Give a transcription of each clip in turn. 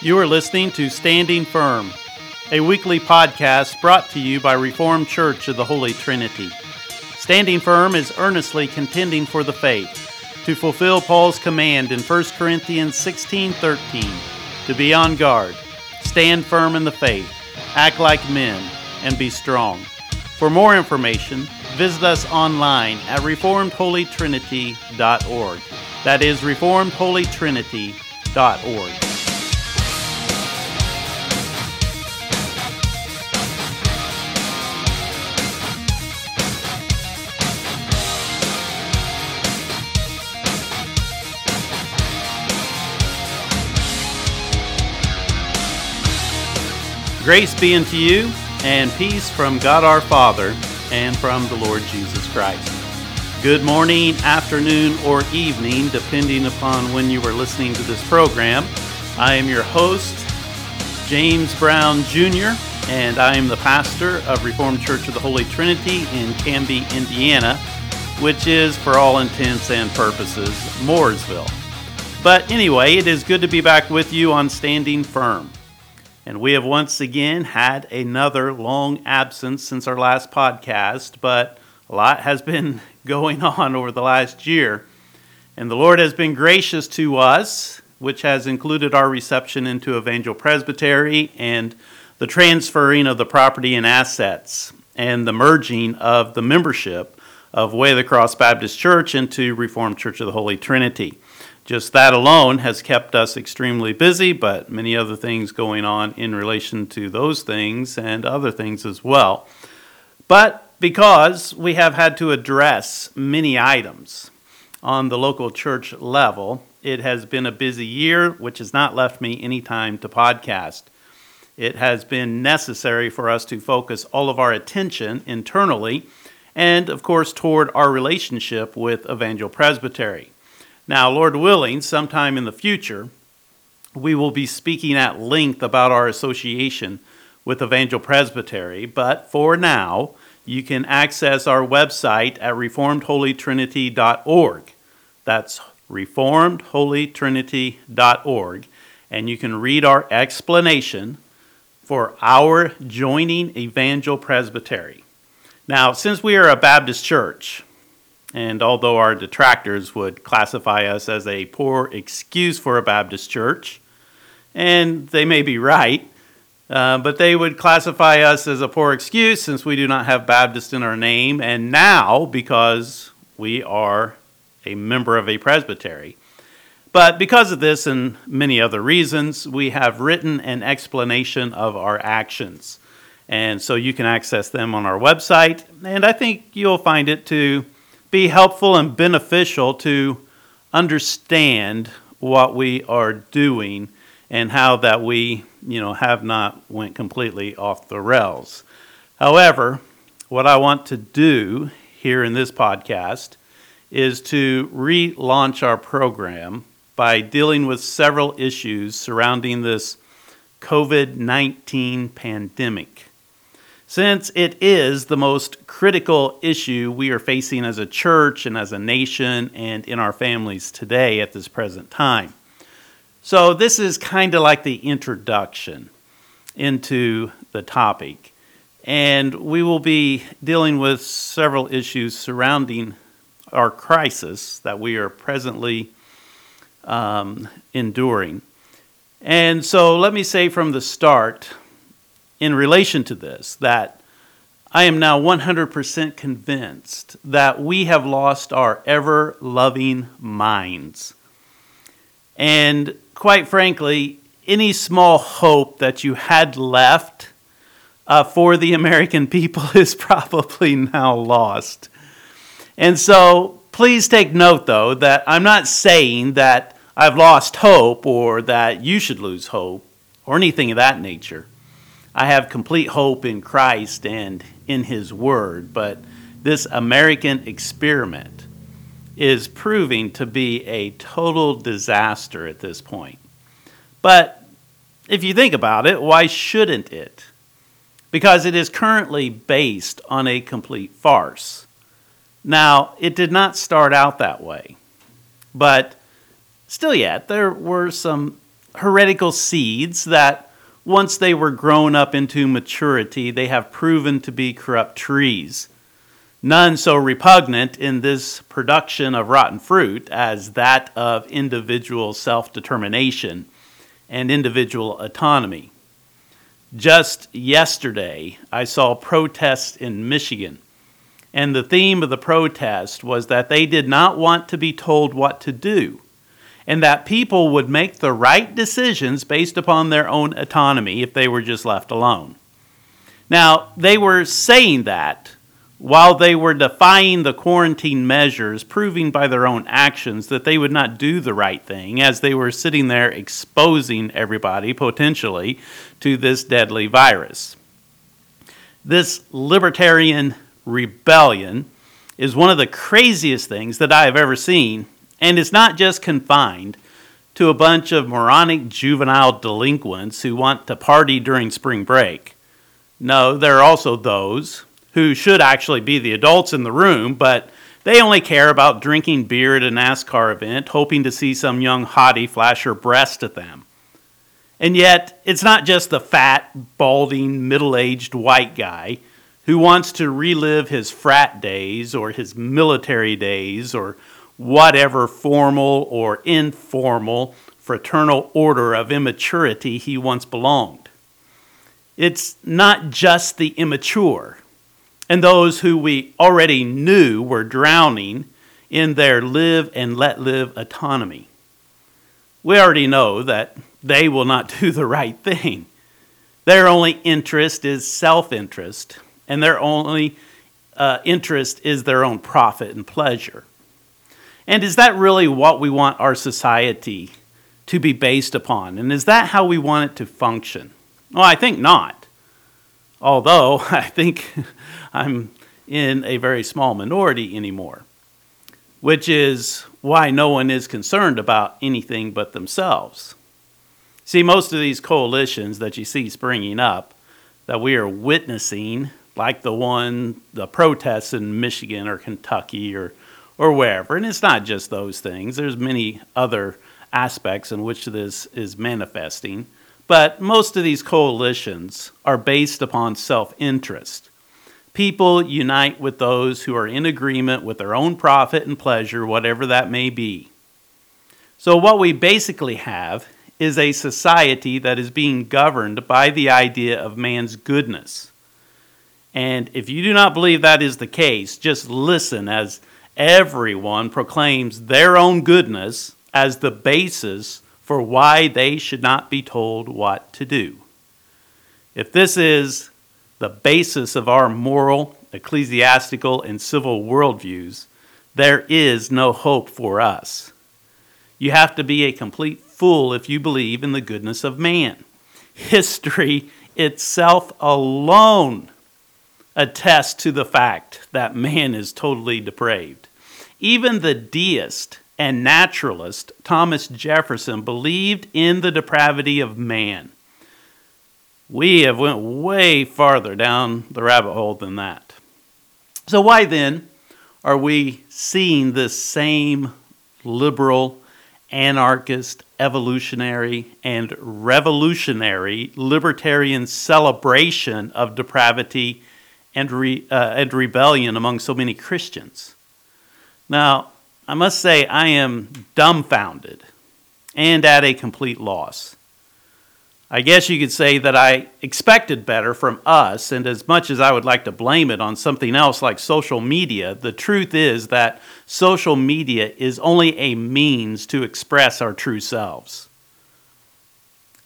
You are listening to Standing Firm, a weekly podcast brought to you by Reformed Church of the Holy Trinity. Standing Firm is earnestly contending for the faith to fulfill Paul's command in 1 Corinthians 16:13 to be on guard, stand firm in the faith, act like men, and be strong. For more information, visit us online at reformedholytrinity.org. That is reformedholytrinity.org. Grace be unto you, and peace from God our Father and from the Lord Jesus Christ. Good morning, afternoon, or evening, depending upon when you are listening to this program. I am your host, James Brown Jr., and I am the pastor of Reformed Church of the Holy Trinity in Camby, Indiana, which is, for all intents and purposes, Mooresville. But anyway, it is good to be back with you on Standing Firm. And we have once again had another long absence since our last podcast, but a lot has been going on over the last year. And the Lord has been gracious to us, which has included our reception into Evangel Presbytery and the transferring of the property and assets and the merging of the membership of Way of the Cross Baptist Church into Reformed Church of the Holy Trinity. Just that alone has kept us extremely busy, but many other things going on in relation to those things and other things as well. But because we have had to address many items on the local church level, it has been a busy year, which has not left me any time to podcast. It has been necessary for us to focus all of our attention internally and, of course, toward our relationship with Evangel Presbytery. Now, Lord willing, sometime in the future, we will be speaking at length about our association with Evangel Presbytery, but for now, you can access our website at reformedholytrinity.org. That's reformedholytrinity.org, and you can read our explanation for our joining Evangel Presbytery. Now, since we are a Baptist church, and although our detractors would classify us as a poor excuse for a Baptist church, and they may be right, uh, but they would classify us as a poor excuse since we do not have Baptist in our name, and now because we are a member of a presbytery. But because of this and many other reasons, we have written an explanation of our actions. And so you can access them on our website, and I think you'll find it to be helpful and beneficial to understand what we are doing and how that we, you know, have not went completely off the rails. However, what I want to do here in this podcast is to relaunch our program by dealing with several issues surrounding this COVID 19 pandemic. Since it is the most critical issue we are facing as a church and as a nation and in our families today at this present time. So, this is kind of like the introduction into the topic. And we will be dealing with several issues surrounding our crisis that we are presently um, enduring. And so, let me say from the start in relation to this that I am now 100% convinced that we have lost our ever loving minds. And quite frankly, any small hope that you had left uh, for the American people is probably now lost. And so please take note, though, that I'm not saying that I've lost hope or that you should lose hope or anything of that nature. I have complete hope in Christ and in His Word, but this American experiment is proving to be a total disaster at this point. But if you think about it, why shouldn't it? Because it is currently based on a complete farce. Now, it did not start out that way, but still yet, there were some heretical seeds that, once they were grown up into maturity, they have proven to be corrupt trees. None so repugnant in this production of rotten fruit as that of individual self determination and individual autonomy. Just yesterday, I saw protests in Michigan, and the theme of the protest was that they did not want to be told what to do, and that people would make the right decisions based upon their own autonomy if they were just left alone. Now, they were saying that while they were defying the quarantine measures, proving by their own actions that they would not do the right thing, as they were sitting there exposing everybody potentially to this deadly virus. This libertarian rebellion is one of the craziest things that I have ever seen, and it's not just confined to a bunch of moronic juvenile delinquents who want to party during spring break. No, there are also those who should actually be the adults in the room, but they only care about drinking beer at a NASCAR event, hoping to see some young hottie flash her breast at them. And yet, it's not just the fat, balding, middle aged white guy who wants to relive his frat days or his military days or whatever formal or informal fraternal order of immaturity he once belonged. It's not just the immature and those who we already knew were drowning in their live and let live autonomy. We already know that they will not do the right thing. Their only interest is self interest, and their only uh, interest is their own profit and pleasure. And is that really what we want our society to be based upon? And is that how we want it to function? Well, I think not. Although I think I'm in a very small minority anymore, which is why no one is concerned about anything but themselves. See, most of these coalitions that you see springing up that we are witnessing, like the one, the protests in Michigan or Kentucky or, or wherever, and it's not just those things, there's many other aspects in which this is manifesting. But most of these coalitions are based upon self interest. People unite with those who are in agreement with their own profit and pleasure, whatever that may be. So, what we basically have is a society that is being governed by the idea of man's goodness. And if you do not believe that is the case, just listen as everyone proclaims their own goodness as the basis for why they should not be told what to do. If this is the basis of our moral, ecclesiastical, and civil worldviews, there is no hope for us. You have to be a complete fool if you believe in the goodness of man. History itself alone attests to the fact that man is totally depraved. Even the deist and naturalist Thomas Jefferson believed in the depravity of man we have went way farther down the rabbit hole than that. So why then are we seeing this same liberal, anarchist, evolutionary, and revolutionary libertarian celebration of depravity and, re, uh, and rebellion among so many Christians? Now, I must say I am dumbfounded and at a complete loss. I guess you could say that I expected better from us, and as much as I would like to blame it on something else like social media, the truth is that social media is only a means to express our true selves.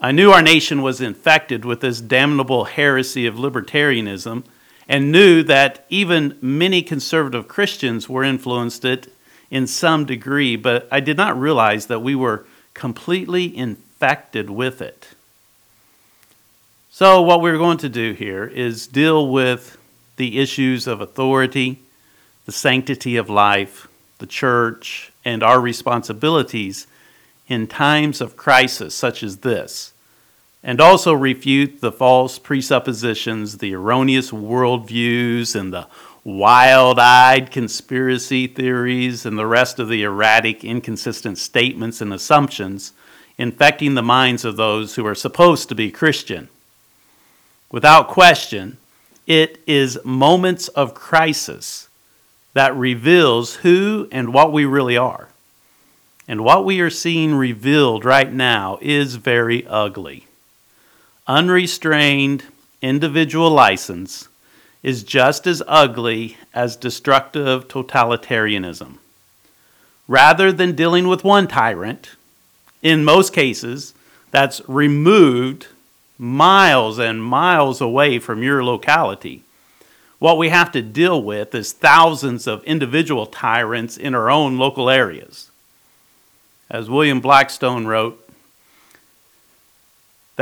I knew our nation was infected with this damnable heresy of libertarianism and knew that even many conservative Christians were influenced it in some degree, but I did not realize that we were completely infected with it. So, what we're going to do here is deal with the issues of authority, the sanctity of life, the church, and our responsibilities in times of crisis such as this, and also refute the false presuppositions, the erroneous worldviews, and the wild eyed conspiracy theories, and the rest of the erratic, inconsistent statements and assumptions infecting the minds of those who are supposed to be Christian. Without question, it is moments of crisis that reveals who and what we really are. And what we are seeing revealed right now is very ugly. Unrestrained individual license is just as ugly as destructive totalitarianism. Rather than dealing with one tyrant, in most cases, that's removed miles and miles away from your locality. What we have to deal with is thousands of individual tyrants in our own local areas. As William Blackstone wrote,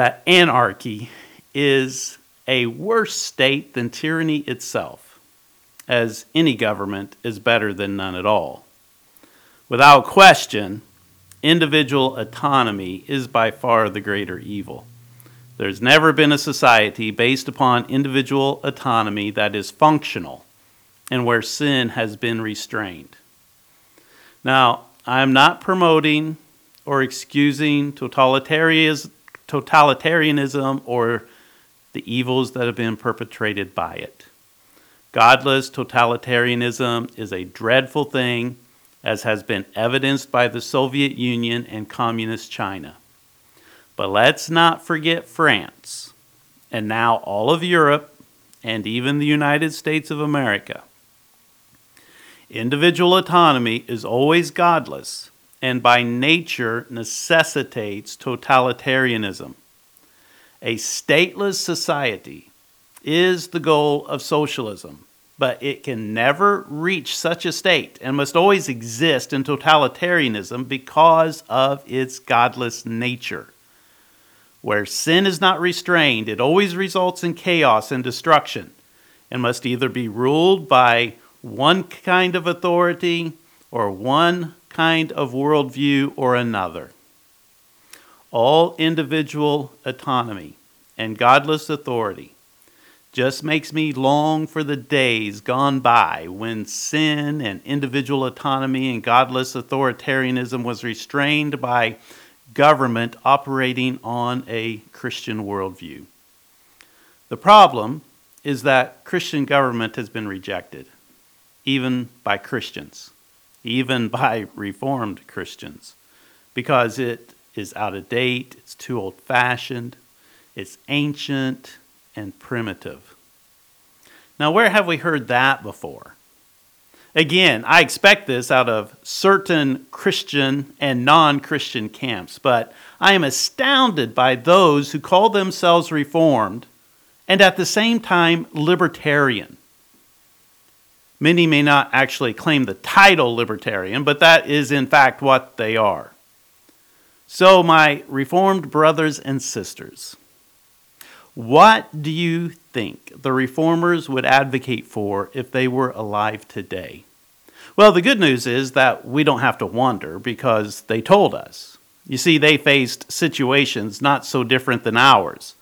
that anarchy is a worse state than tyranny itself, as any government is better than none at all. Without question, individual autonomy is by far the greater evil. There's never been a society based upon individual autonomy that is functional and where sin has been restrained. Now, I'm not promoting or excusing totalitarianism or the evils that have been perpetrated by it. Godless totalitarianism is a dreadful thing, as has been evidenced by the Soviet Union and Communist China. But let's not forget France, and now all of Europe, and even the United States of America. Individual autonomy is always godless and by nature necessitates totalitarianism. A stateless society is the goal of socialism, but it can never reach such a state and must always exist in totalitarianism because of its godless nature. Where sin is not restrained, it always results in chaos and destruction and must either be ruled by one kind of authority or one kind of worldview or another all individual autonomy and godless authority just makes me long for the days gone by when sin and individual autonomy and godless authoritarianism was restrained by government operating on a Christian worldview. The problem is that Christian government has been rejected, even by Christians, even by Reformed Christians, because it is out of date, it's too old fashioned, it's ancient and primitive. Now, where have we heard that before? Again, I expect this out of certain Christian and non Christian camps, but I am astounded by those who call themselves Reformed and at the same time libertarian. Many may not actually claim the title libertarian, but that is in fact what they are. So, my Reformed brothers and sisters, what do you think the Reformers would advocate for if they were alive today? Well, the good news is that we don't have to wonder because they told us. You see, they faced situations not so different than ours.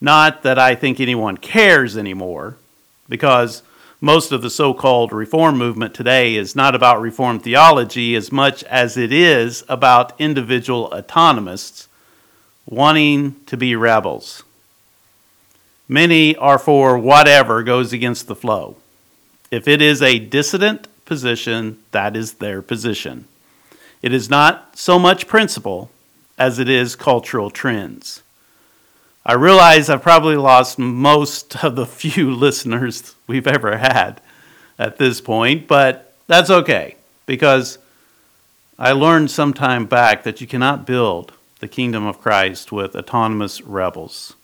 Not that I think anyone cares anymore, because most of the so called reform movement today is not about reform theology as much as it is about individual autonomists wanting to be rebels. Many are for whatever goes against the flow. If it is a dissident position, that is their position. It is not so much principle as it is cultural trends. I realize I've probably lost most of the few listeners we've ever had at this point, but that's okay because I learned some time back that you cannot build the kingdom of Christ with autonomous rebels.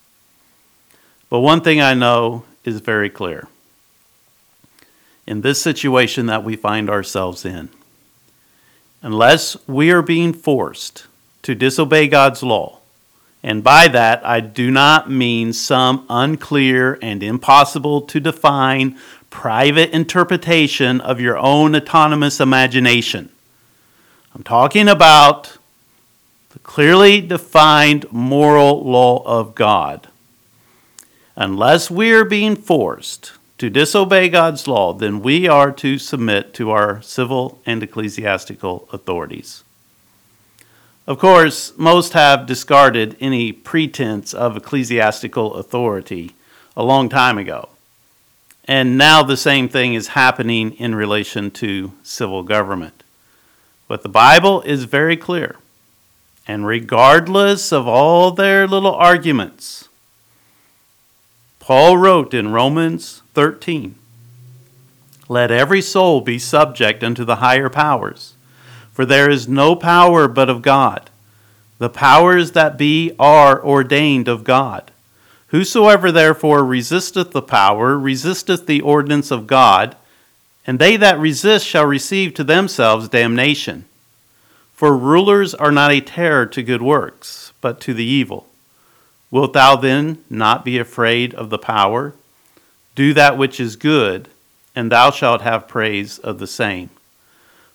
But one thing I know is very clear. In this situation that we find ourselves in, unless we are being forced to disobey God's law, and by that, I do not mean some unclear and impossible to define private interpretation of your own autonomous imagination. I'm talking about the clearly defined moral law of God. Unless we are being forced to disobey God's law, then we are to submit to our civil and ecclesiastical authorities. Of course, most have discarded any pretense of ecclesiastical authority a long time ago. And now the same thing is happening in relation to civil government. But the Bible is very clear. And regardless of all their little arguments, Paul wrote in Romans 13 Let every soul be subject unto the higher powers for there is no power but of God. The powers that be are ordained of God. Whosoever therefore resisteth the power resisteth the ordinance of God, and they that resist shall receive to themselves damnation. For rulers are not a terror to good works, but to the evil. Wilt thou then not be afraid of the power? Do that which is good, and thou shalt have praise of the same.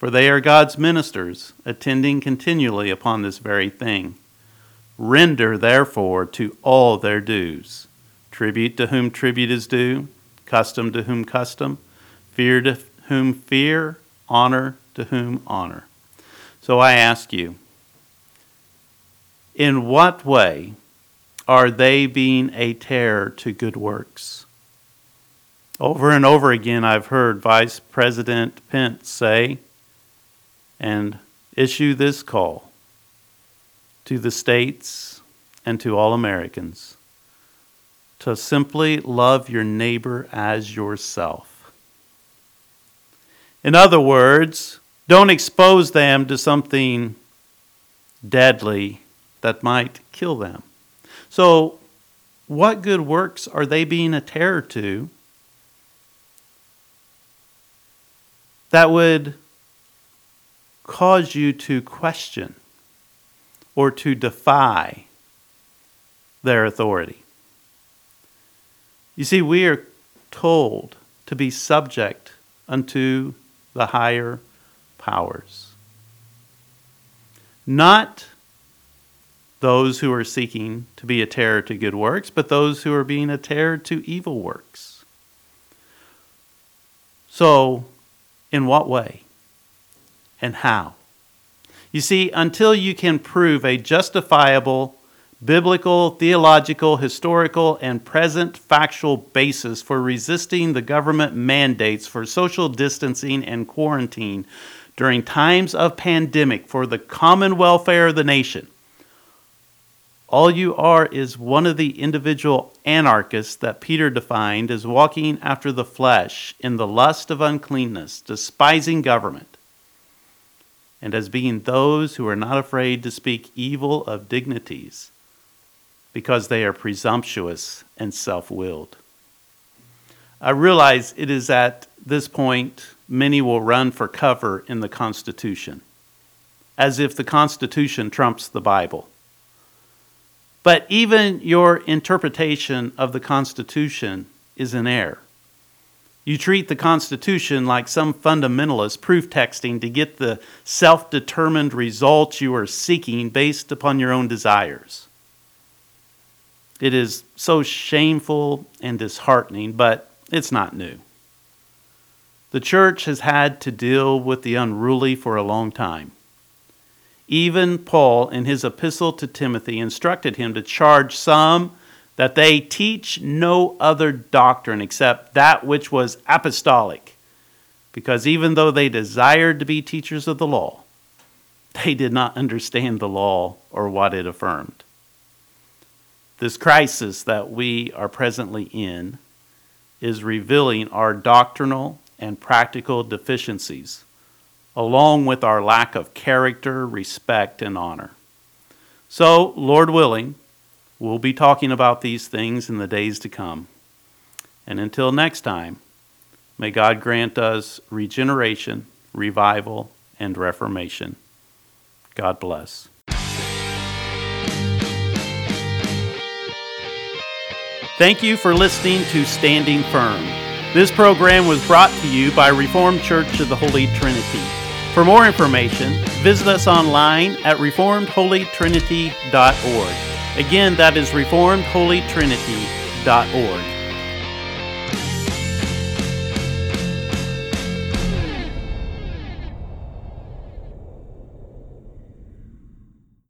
for they are God's ministers, attending continually upon this very thing. Render, therefore, to all their dues tribute to whom tribute is due, custom to whom custom, fear to whom fear, honor to whom honor. So I ask you, in what way are they being a terror to good works? Over and over again, I've heard Vice President Pence say, and issue this call to the states and to all Americans to simply love your neighbor as yourself. In other words, don't expose them to something deadly that might kill them. So, what good works are they being a terror to that would cause you to question or to defy their authority. You see, we are told to be subject unto the higher powers. Not those who are seeking to be a terror to good works, but those who are being a terror to evil works. So, in what way? And how. You see, until you can prove a justifiable, biblical, theological, historical, and present factual basis for resisting the government mandates for social distancing and quarantine during times of pandemic for the common welfare of the nation, all you are is one of the individual anarchists that Peter defined as walking after the flesh in the lust of uncleanness, despising government and as being those who are not afraid to speak evil of dignities because they are presumptuous and self willed. I realize it is at this point many will run for cover in the Constitution, as if the Constitution trumps the Bible. But even your interpretation of the Constitution is in error. You treat the Constitution like some fundamentalist proof texting to get the self determined results you are seeking based upon your own desires. It is so shameful and disheartening, but it's not new. The church has had to deal with the unruly for a long time. Even Paul, in his epistle to Timothy, instructed him to charge some that they teach no other doctrine except that which was apostolic. Because even though they desired to be teachers of the law, they did not understand the law or what it affirmed. This crisis that we are presently in is revealing our doctrinal and practical deficiencies, along with our lack of character, respect, and honor. So, Lord willing, We'll be talking about these things in the days to come. And until next time, may God grant us regeneration, revival, and reformation. God bless. Thank you for listening to Standing Firm. This program was brought to you by Reformed Church of the Holy Trinity. For more information, visit us online at reformedholytrinity.org. Again, that is reformedholytrinity.org.